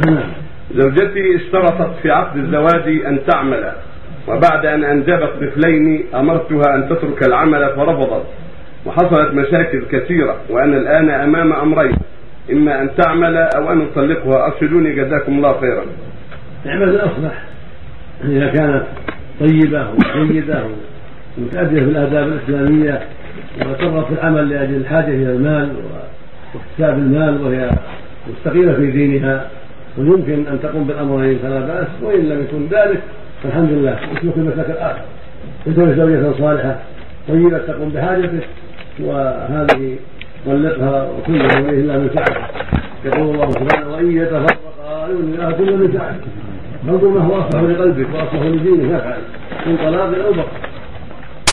زوجتي اشترطت في عقد الزواج أن تعمل وبعد أن أنجبت طفلين أمرتها أن تترك العمل فرفضت وحصلت مشاكل كثيرة وأنا الآن أمام أمرين إما أن تعمل أو أن أطلقها. أرشدوني جزاكم الله خيرا. اعمل الأصلح إذا كانت طيبة وجيدة ومتأدية في الآداب الإسلامية وترغب في العمل لأجل الحاجة إلى المال واكتساب المال وهي مستقيمة في دينها ويمكن أن تقوم بالأمرين فلا بأس وإن لم يكن ذلك فالحمد لله. اسلك المسلك الآخر. تكون زوجة صالحة. طيبة تقوم بحاجتك وهذه طلقها وكل إليه إلا من سعته يقول الله سبحانه وإن يتفرقا يغني الله كل من سعته فانظر ما هو أصلح لقلبك وأصلح لدينك فافعل من طلاق أو بقر